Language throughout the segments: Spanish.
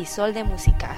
Crisol de Músicas.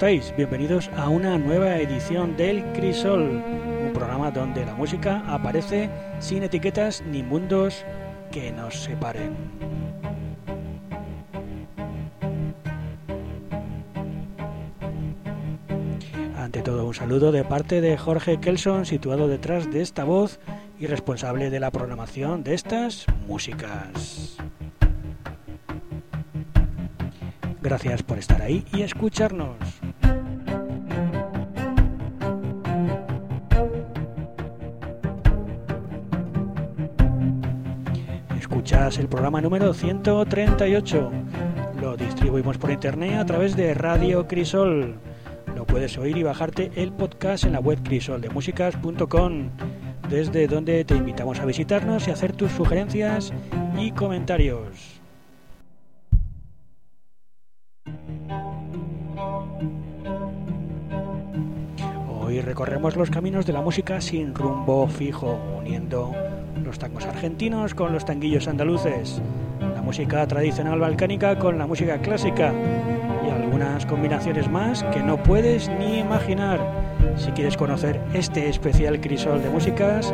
Bienvenidos a una nueva edición del Crisol, un programa donde la música aparece sin etiquetas ni mundos que nos separen. Ante todo, un saludo de parte de Jorge Kelson, situado detrás de esta voz y responsable de la programación de estas músicas. Gracias por estar ahí y escucharnos. Escuchas el programa número 138. Lo distribuimos por internet a través de Radio Crisol. Lo puedes oír y bajarte el podcast en la web crisoldemusicas.com, desde donde te invitamos a visitarnos y hacer tus sugerencias y comentarios. recorremos los caminos de la música sin rumbo fijo, uniendo los tangos argentinos con los tanguillos andaluces, la música tradicional balcánica con la música clásica y algunas combinaciones más que no puedes ni imaginar. Si quieres conocer este especial crisol de músicas,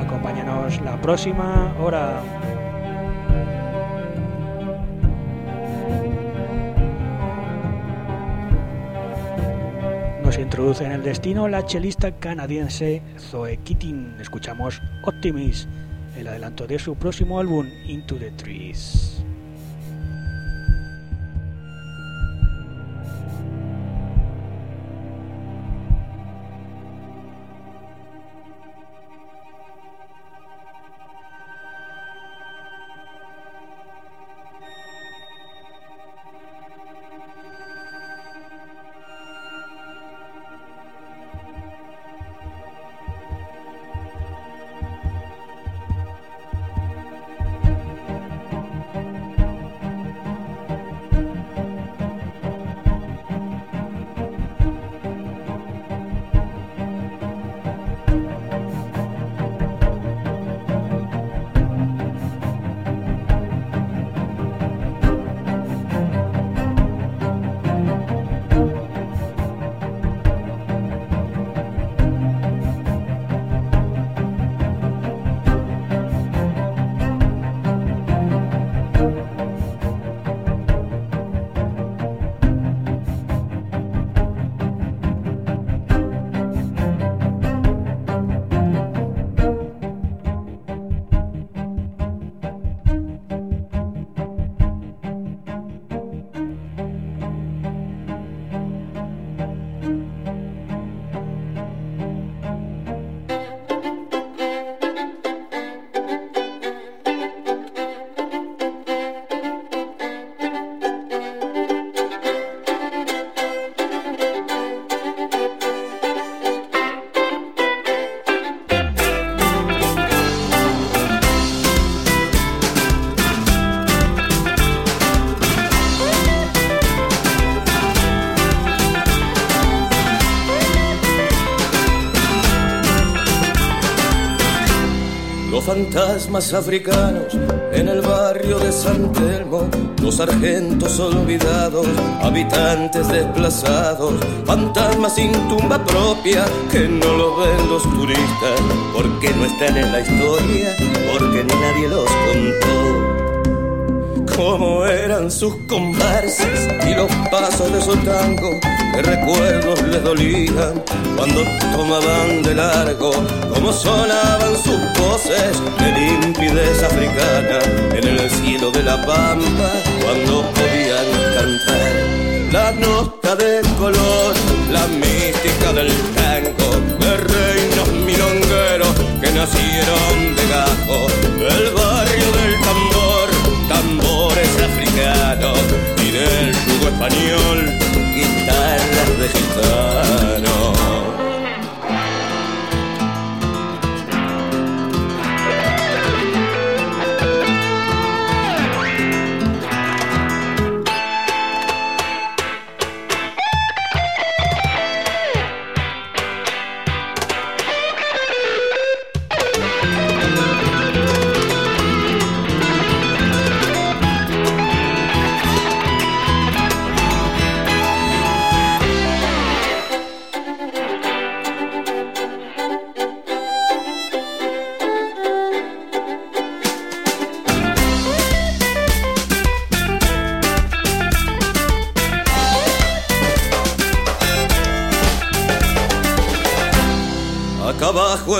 acompáñanos la próxima hora. introduce en el destino la chelista canadiense Zoe Keating. Escuchamos Optimist, el adelanto de su próximo álbum Into the Trees. Fantasmas africanos en el barrio de San Telmo, los sargentos olvidados, habitantes desplazados, fantasmas sin tumba propia que no lo ven los turistas, porque no están en la historia, porque ni nadie los contó cómo eran sus comparsas y los pasos de su tango, que recuerdos les dolían cuando tomaban de largo, cómo sonaban sus voces de limpidez africana en el cielo de la pampa cuando podían cantar. La nota de color, la mística del tango, de reinos milongueros que nacieron de gajo, el barrio del tambor africanos y del yugo español, guitarras de gitano.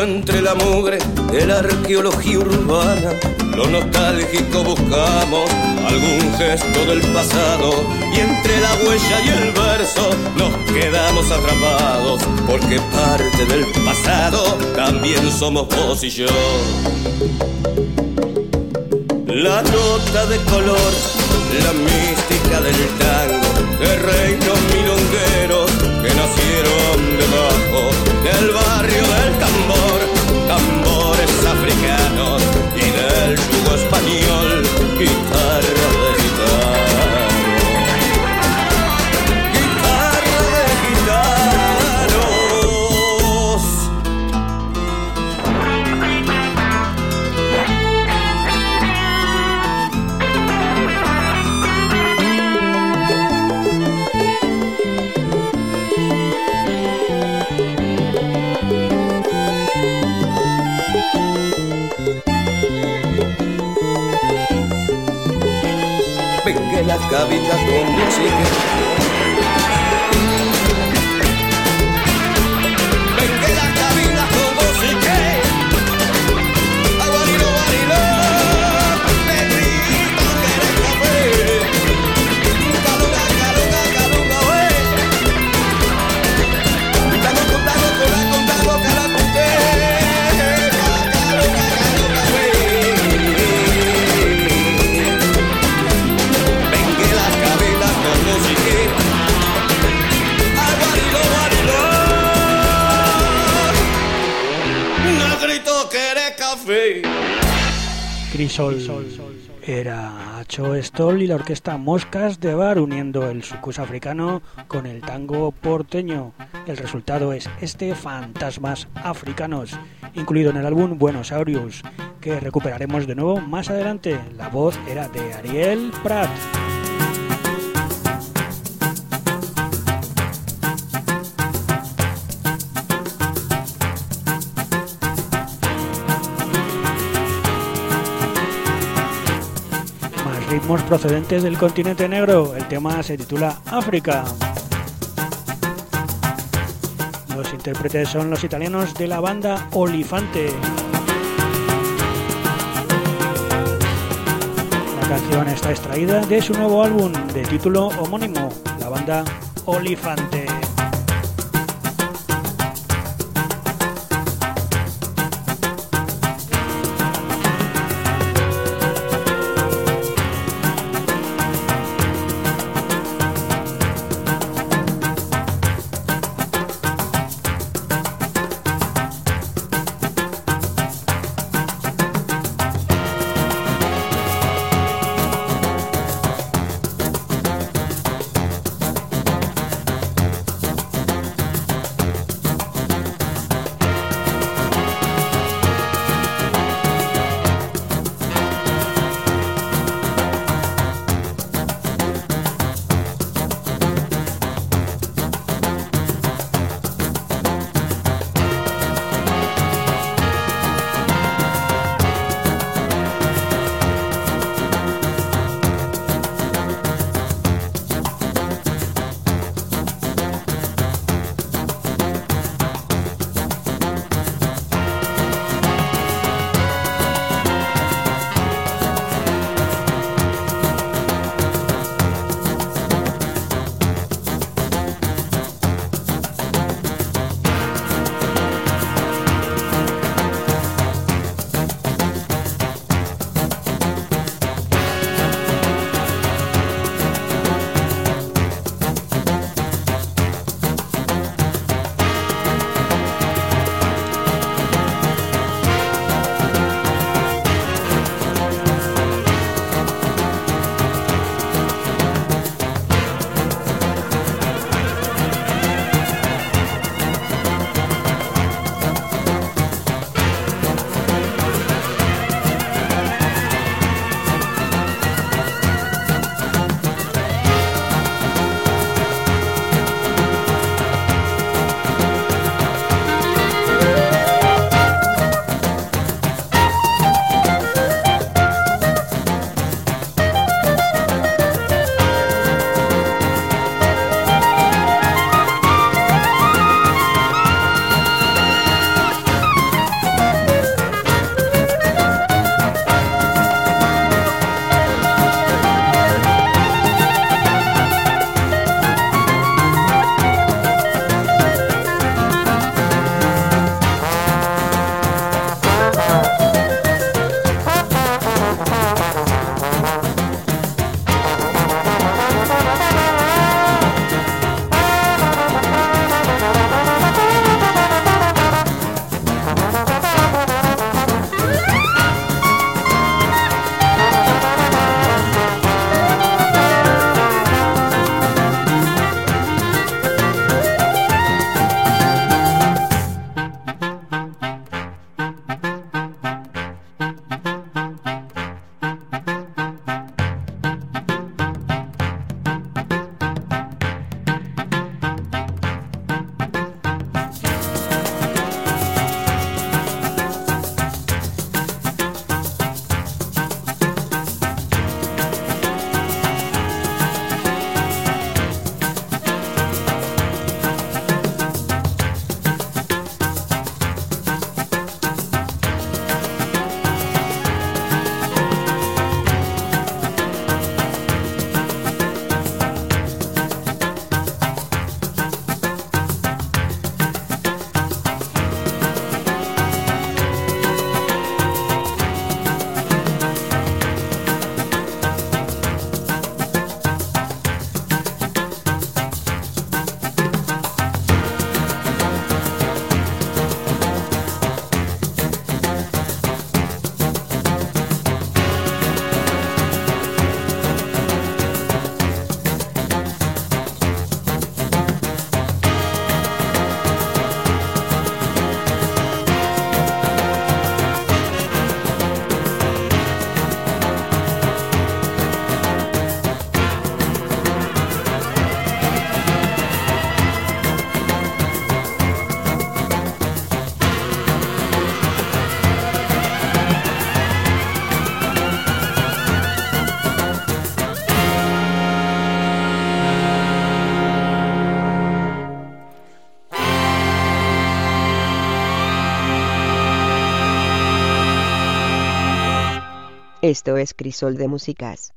Entre la mugre de la arqueología urbana. Lo nostálgico buscamos algún gesto del pasado y entre la huella y el verso nos quedamos atrapados porque parte del pasado también somos vos y yo. La nota de color, la mística del tango, de reinos milongueros nacieron debajo del barrio del tambor, tambores africanos y del yugo español, guitarra de la cabina con música Crisol era Cho Stoll y la orquesta Moscas de Bar uniendo el sucus africano con el tango porteño. El resultado es este Fantasmas Africanos, incluido en el álbum Buenos Aires, que recuperaremos de nuevo más adelante. La voz era de Ariel Prat. Ritmos procedentes del continente negro. El tema se titula África. Los intérpretes son los italianos de la banda Olifante. La canción está extraída de su nuevo álbum de título homónimo, la banda Olifante. Esto es Crisol de Músicas.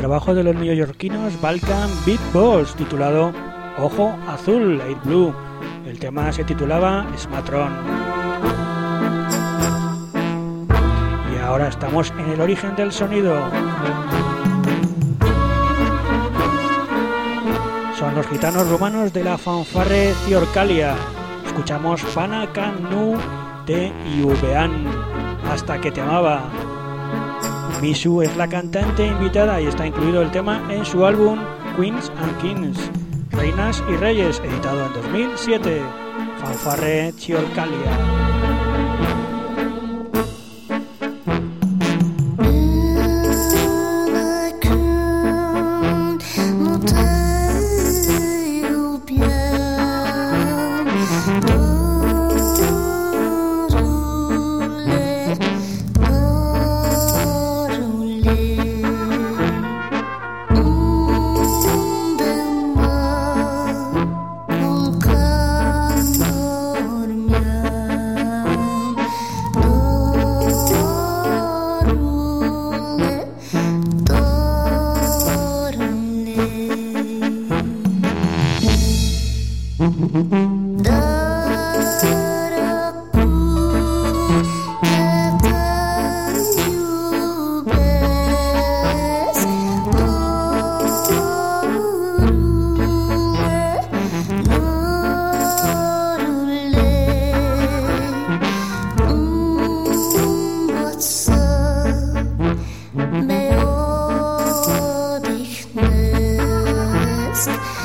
Trabajo de los neoyorquinos Balkan Beat Boss titulado Ojo Azul, Light Blue. El tema se titulaba Smatron. Y ahora estamos en el origen del sonido. Son los gitanos romanos de la fanfarre Ciorcalia. Escuchamos Fana Nu de Iubean, hasta que te amaba. Misu es la cantante invitada y está incluido el tema en su álbum Queens and Kings, Reinas y Reyes, editado en 2007. Fanfarre podcast.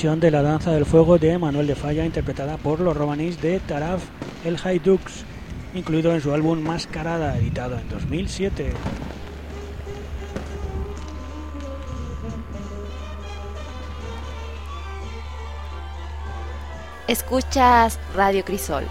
De la Danza del Fuego de Manuel de Falla, interpretada por los romanís de Taraf el Haydux, incluido en su álbum Mascarada, editado en 2007. Escuchas Radio Crisol.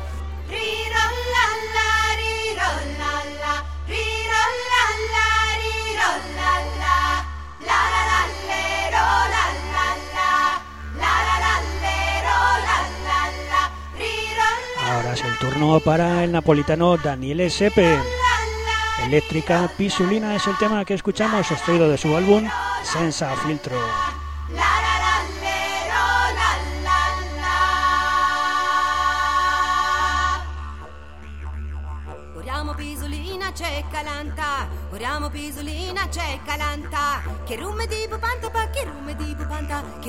turno para el napolitano Daniele Sepe. Eléctrica Pisulina es el tema que escuchamos extraído de su álbum Senza Filtro. Pisolina c'è Calanta, oriamo Pisolina c'è Calanta, che rume di papà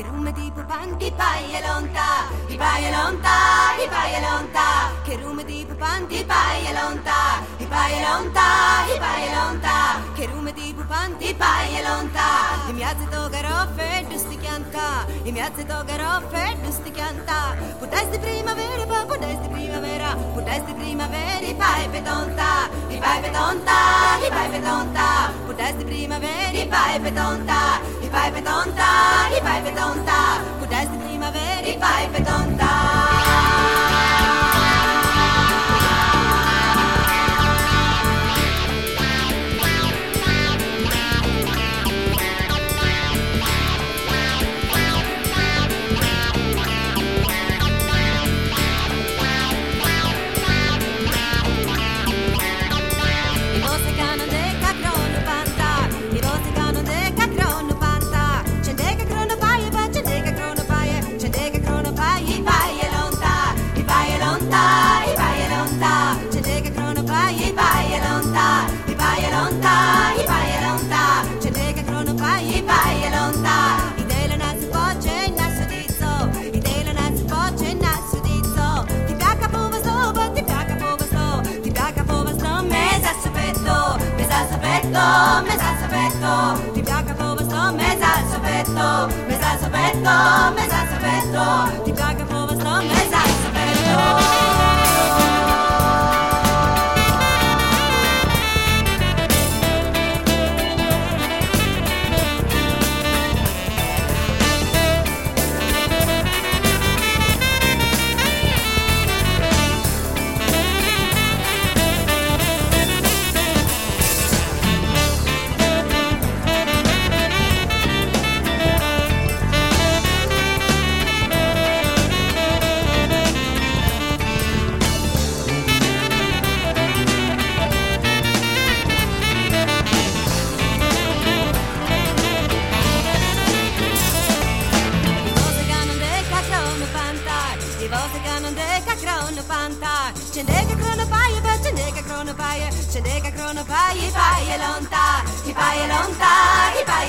Che rume di pupan, di paia lonta, di paia lonta, di paia lonta. Che rume di pupanti paia lonta, di paia lonta, di paia lonta. Che rume di pupanti paia lonta. E mi alzi togaro, feddu sti chianta, e mi alzi togaro, feddu sti chianta. Potesti primavera, pa potesti primavera, potesti primavera, di paia petonta, di paia petonta, di paia petonta. Potesti primavera, di paia petonta, di paia petonta, di paia petonta. tonta, cu testa primavera e vai per tonta. soppetto, mezzo al soppetto, ti piace come sto, mezzo al soppetto, mezzo al soppetto, mezzo al soppetto,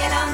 it on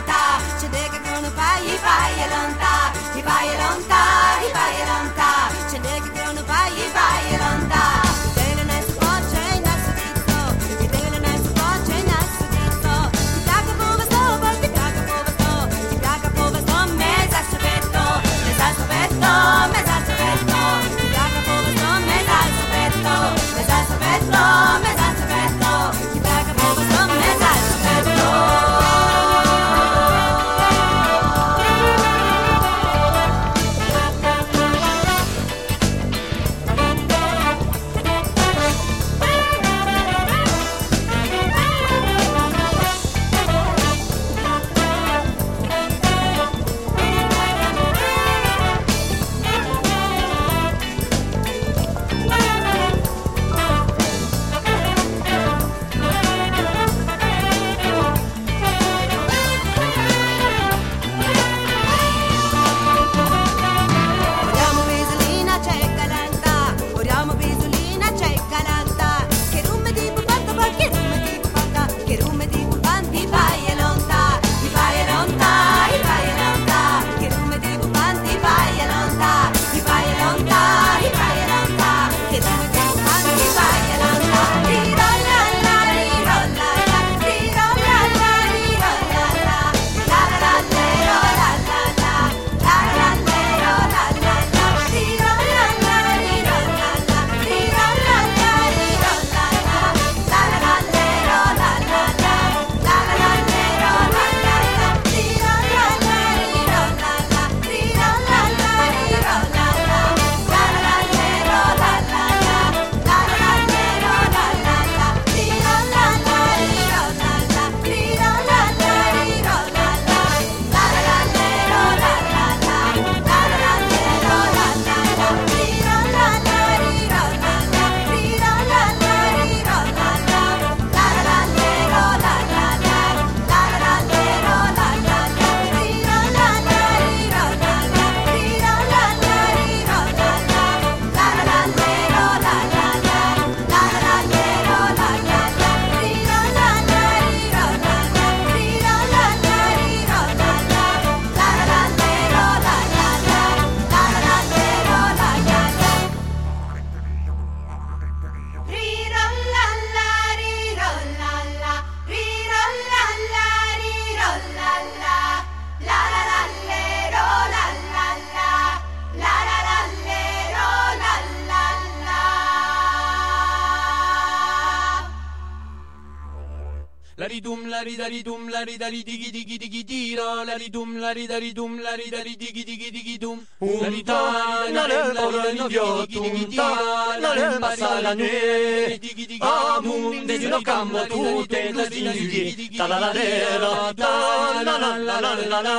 la dum, lari, ridari digi digi digi dira lari dum, lari, ridari dum lari, ridari digi digi digi dum un tal nel color noviotu un tal nel passa la nue amum de zino cammo tutte la zinghi ta la la la ta la la la la la la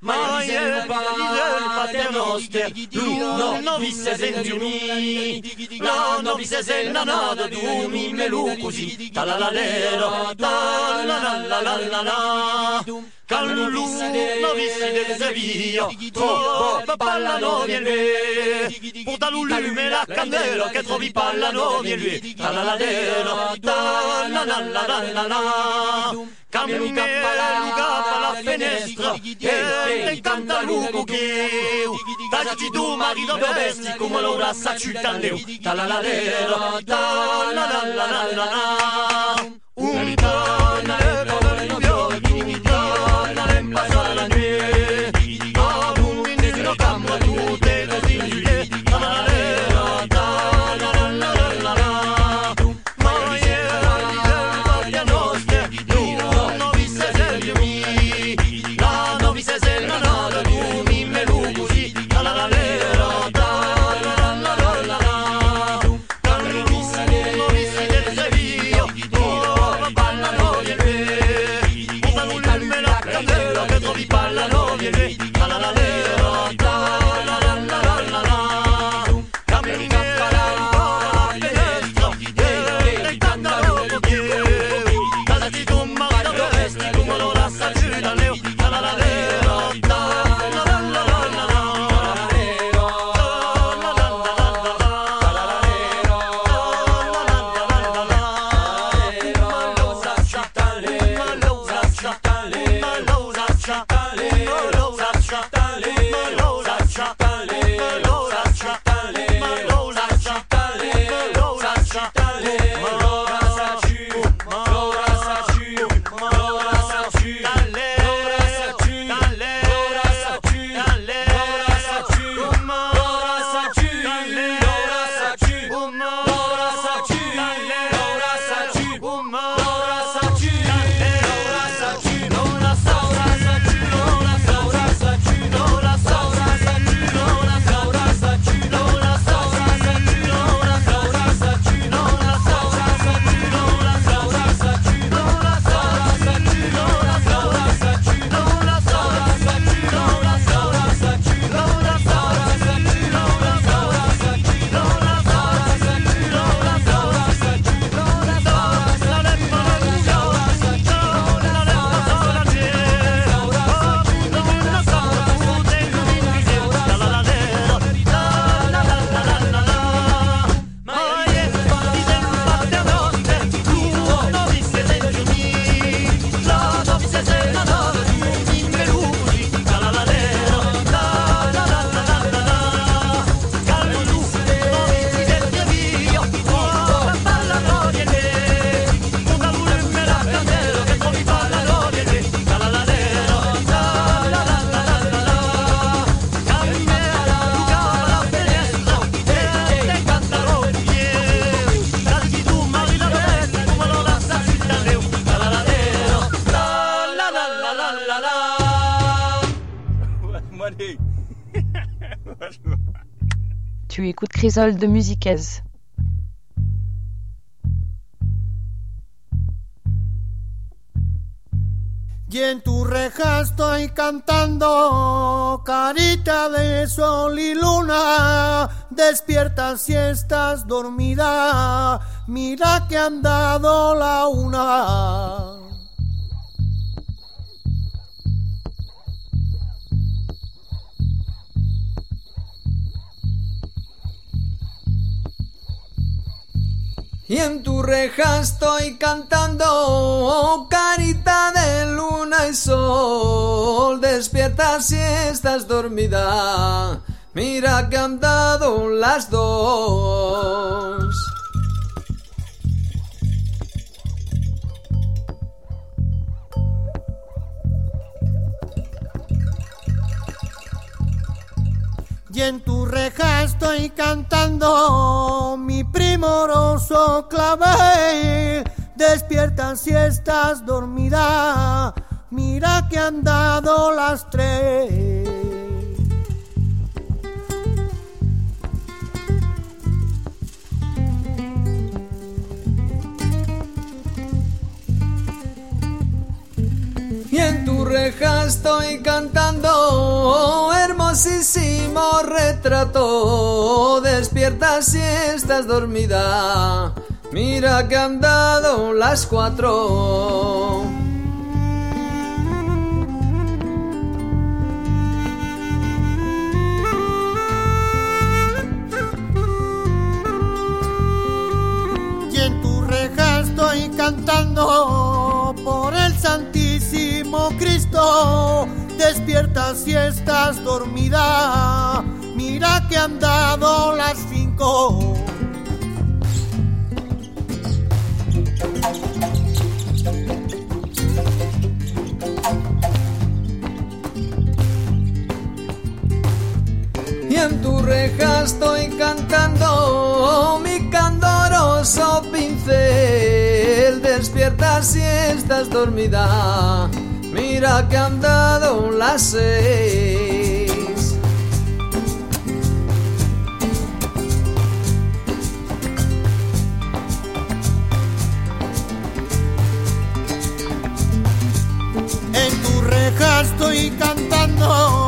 ma je pa il pater noster luno novisse sentiumi no novisse sen nanado dumi melu così ta la la la ta la la la la la la Calulu, novisi del Sevilla, tu Bo, ballano, vieni lui. Portalo l'allume la candela che trovi ballano, vieni lui. Ta la la la ta la la la la la. Cambia luca alla finestra e incanta luco che Tagli tu marito domestico come l'ora sa cittadeu. Ta la la la ta la la la la la. Un po' Écoutes de Musicaise. Y en tu reja estoy cantando, carita de sol y luna, despierta si estás dormida, mira que han dado la una. Y en tu reja estoy cantando, oh, carita de luna y sol, despierta si estás dormida, mira que han dado las dos. Y en tu reja estoy cantando mi primoroso clavel. despierta si estás dormida. Mira que han dado las tres. Y en tu reja estoy cantando hermosísimo retrato. Despierta si estás dormida. Mira que han dado las cuatro. Y en tu reja estoy cantando por el Santísimo Cristo. Despierta si estás dormida. Mira que han dado las cinco. Y en tu reja estoy cantando mi candoroso pincel. Despierta si estás dormida. Mira que han dado las seis. En tu reja estoy cantando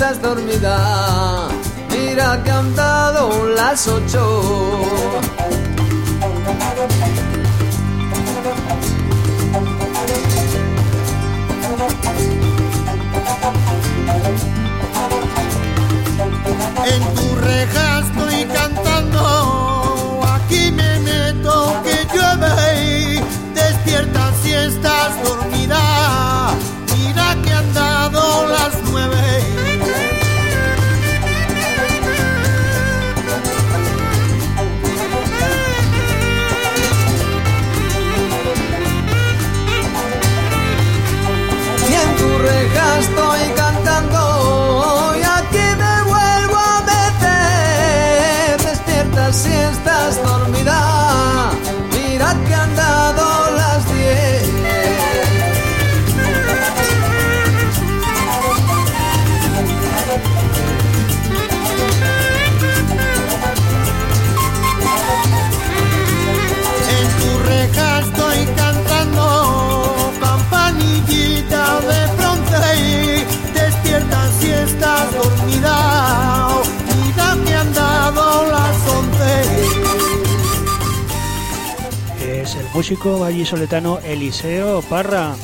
estás dormida. Mira que han dado las ocho músico vallisoletano Eliseo Parra.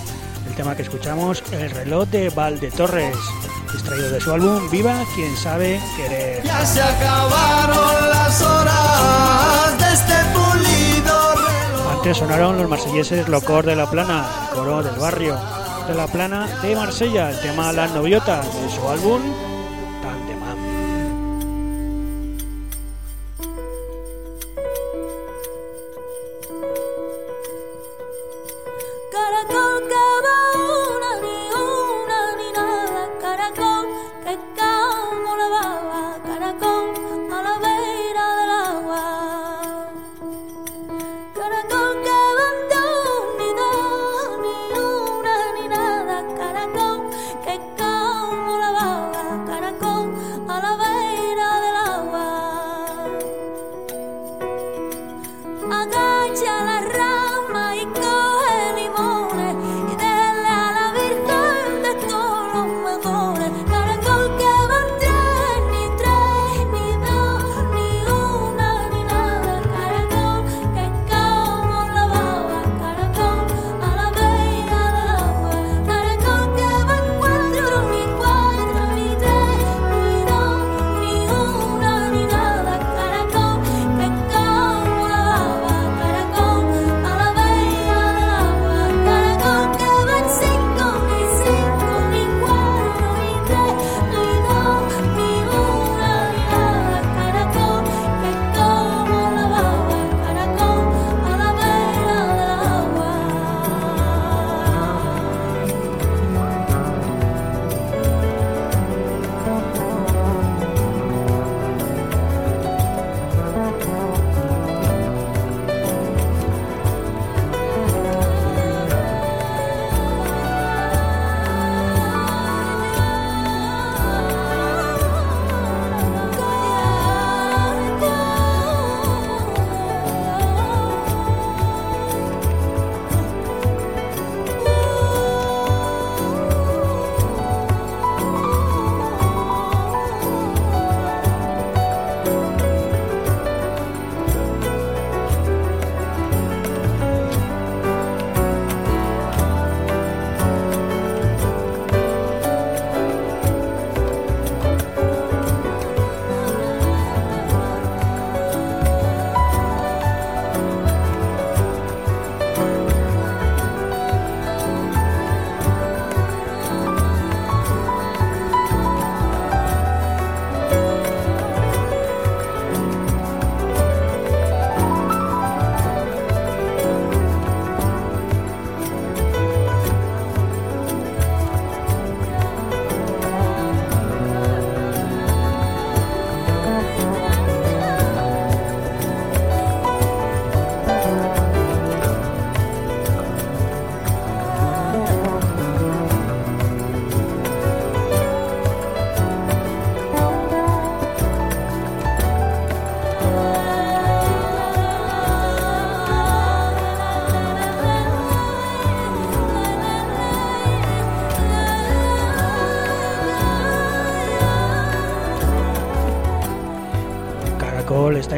El tema que escuchamos, El reloj de Valde Torres, extraído de su álbum Viva quien sabe querer. Ya se acabaron las horas de este pulido reloj Antes sonaron los marselleses Locor de la Plana, el coro del barrio de la Plana de Marsella, el tema Las Noviotas de su álbum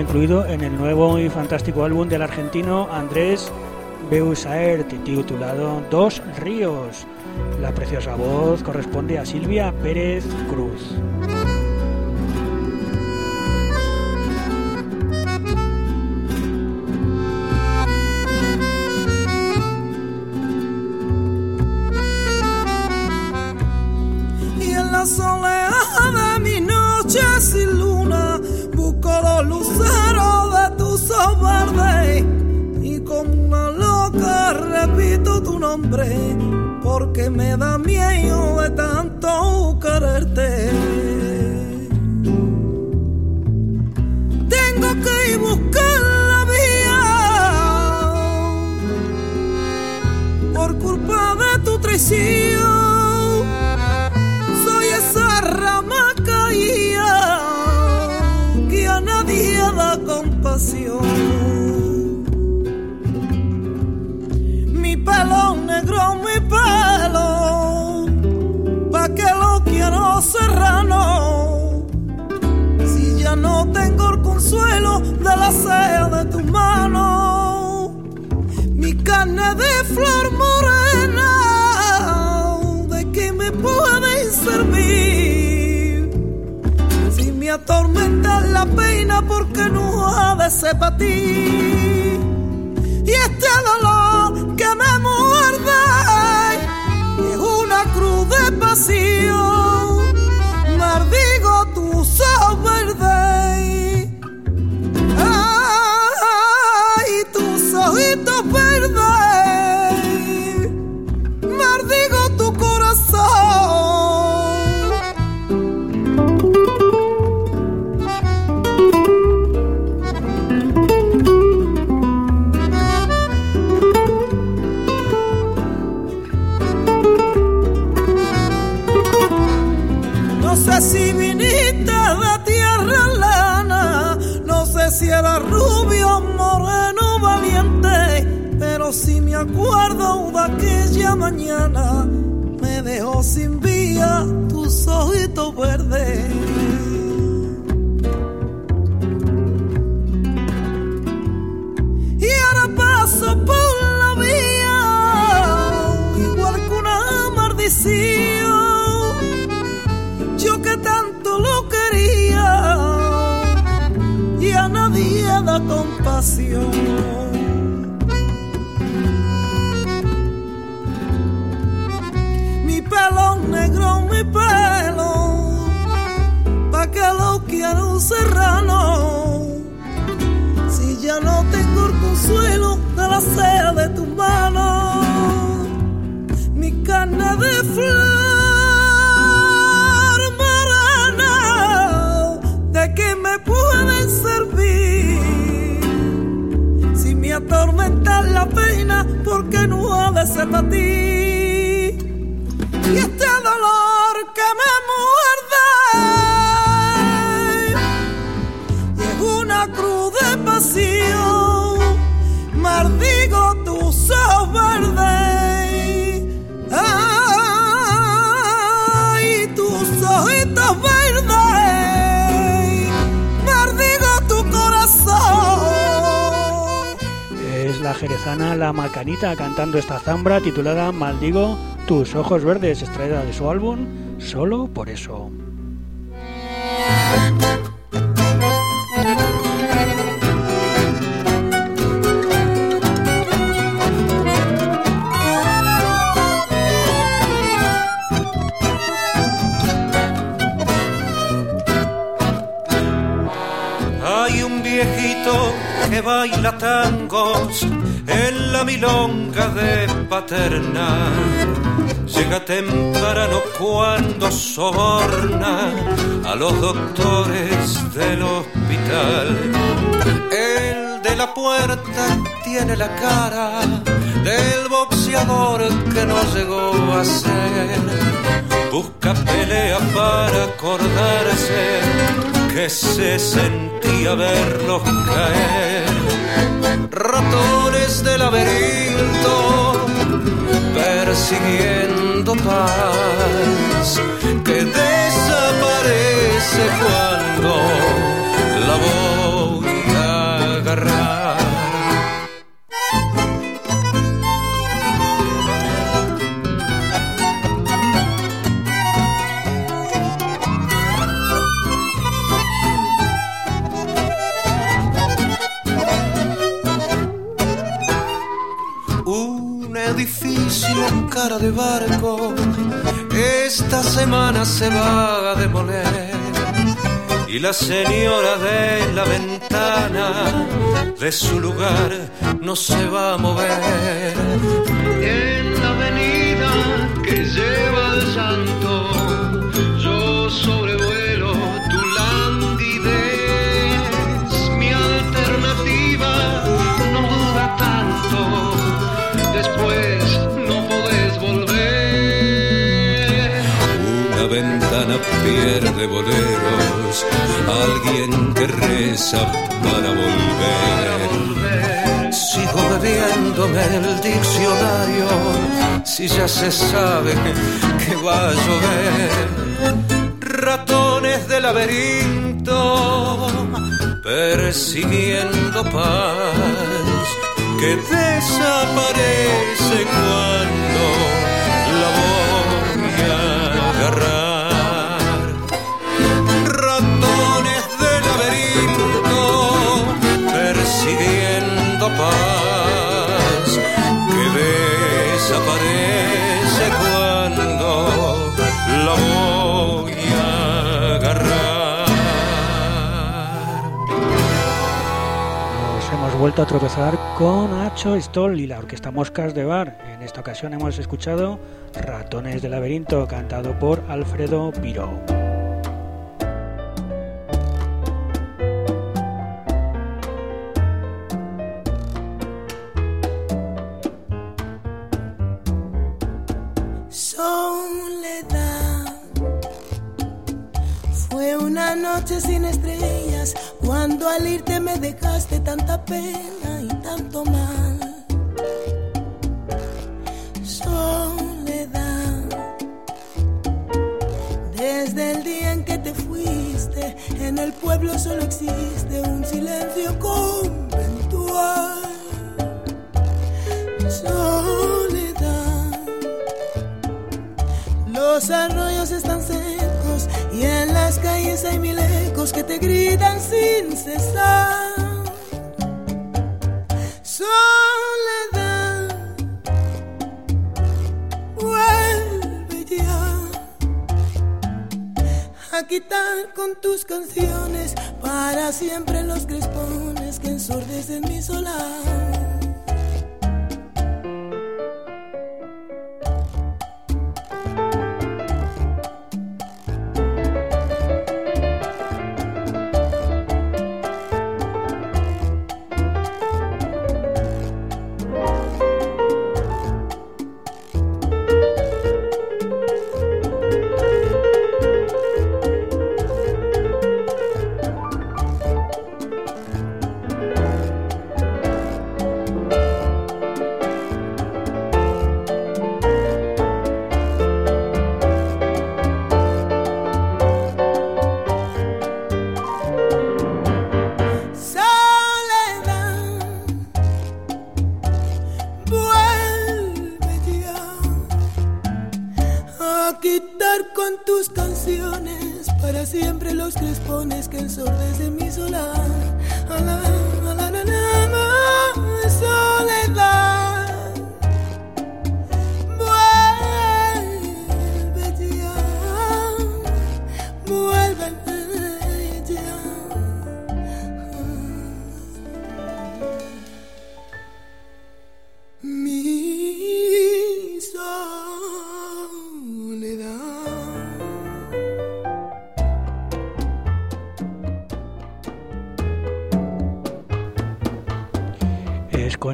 incluido en el nuevo y fantástico álbum del argentino Andrés Beusaert titulado Dos Ríos. La preciosa voz corresponde a Silvia Pérez Cruz. No ha acuerdo de aquella mañana, me dejó sin vía tus ojitos verdes. Y ahora paso por la vía, igual que una maldición yo que tanto lo quería y a nadie da compasión. Mi pelo, pa' que lo quiero un serrano. Si ya no tengo el consuelo de la sed de tu mano, mi carne de flor morena, de que me pueden servir. Si me atormenta la pena, porque no ha de ser para ti. Jerezana La Macanita cantando esta zambra titulada Maldigo tus ojos verdes, extraída de su álbum Solo por eso. Hay un viejito que baila tangos en la milonga de Paterna. Llega temprano cuando soborna a los doctores del hospital. El de la puerta tiene la cara del boxeador que no llegó a ser. Busca pelea para acordarse que se sentía verlos caer. Ratones de laberinto persiguiendo paz que desaparece cuando la voz con cara de barco, esta semana se va a demoler. Y la señora de la ventana de su lugar no se va a mover. En la avenida que lleva al santo, pierde boleros, alguien que reza para volver. Sigo bebiéndome el diccionario, si ya se sabe que va a llover. Ratones de laberinto, persiguiendo paz, que desaparece cuando vuelto a tropezar con Acho Stoll y la Orquesta Moscas de Bar. En esta ocasión hemos escuchado Ratones del Laberinto, cantado por Alfredo Piro. Soledad fue una noche sin estrellas cuando al irte me dejaste tanta pena y tanto mal. Soledad desde el día en que te fuiste en el pueblo solo existe un silencio conventual. Soledad los arroyos están secos y en las calles hay mil ecos que te gritan sin cesar. Soledad, vuelve ya a quitar con tus canciones para siempre los crespones que ensordecen mi solar.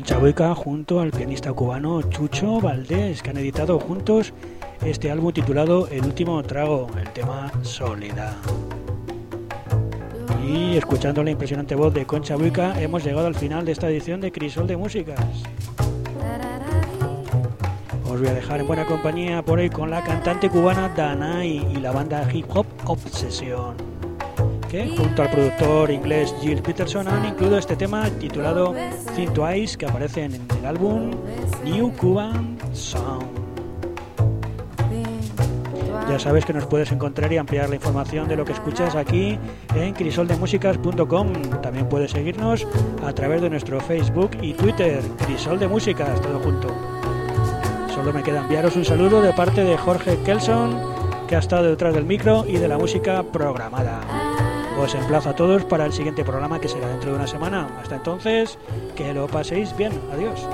Concha Buica junto al pianista cubano Chucho Valdés, que han editado juntos este álbum titulado El último trago, el tema Soledad. Y escuchando la impresionante voz de Concha Buica, hemos llegado al final de esta edición de Crisol de Músicas. Os voy a dejar en buena compañía por hoy con la cantante cubana Danai y la banda hip hop Obsesión, junto al productor inglés Jill Peterson han incluido este tema titulado Think Twice que aparece en el álbum New Cuban Sound. Ya sabes que nos puedes encontrar y ampliar la información de lo que escuchas aquí en crisoldemusicas.com. También puedes seguirnos a través de nuestro Facebook y Twitter, Crisol de Músicas, todo junto. Solo me queda enviaros un saludo de parte de Jorge Kelson, que ha estado detrás del micro y de la música programada. Os emplazo a todos para el siguiente programa que será dentro de una semana. Hasta entonces, que lo paséis bien. Adiós.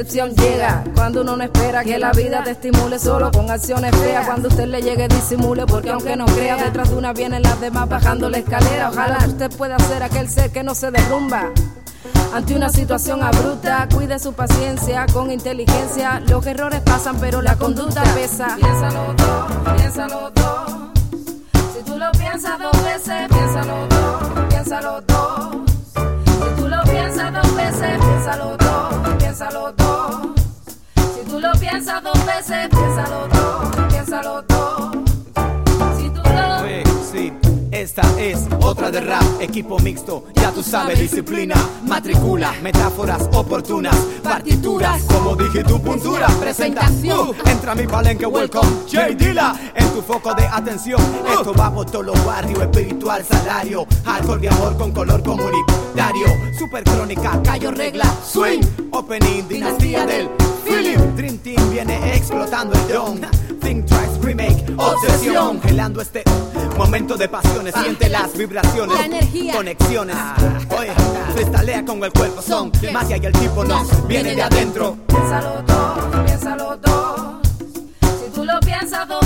Decepción llega cuando uno no espera que la vida te estimule solo con acciones feas. Cuando usted le llegue, disimule, porque aunque no crea, detrás de una vienen las demás bajando la escalera. Ojalá usted pueda ser aquel ser que no se derrumba. Ante una situación abrupta, cuide su paciencia con inteligencia. Los errores pasan, pero la conducta pesa. Piénsalo dos, piénsalo dos. Si tú lo piensas dos veces, piénsalo dos, piénsalo dos. Si tú lo piensas dos veces, piénsalo dos, piénsalo dos. Tú lo piensas dos veces, piénsalo dos, piénsalo dos. Si tú lo Oye, sí, esta es otra de rap, equipo mixto, ya tú sabes, disciplina, matricula, metáforas oportunas, partituras, como dije tu puntura, presentación, Uh, entra a mi palenque, welcome, J. Dilla, en tu foco de atención, esto va por todos los barrios, espiritual, salario, alcohol de amor con color comunitario, super crónica, callo regla, swing, opening, dinastía del Dream Team. Viene explotando el drone, think twice, remake, obsesión, gelando este momento de pasiones, siente las vibraciones, La energía. conexiones, oye, freestalea con el cuerpo, son magia y el tipo nos viene de adentro. Piénsalo dos, piénsalo dos. Si tú lo piensas dos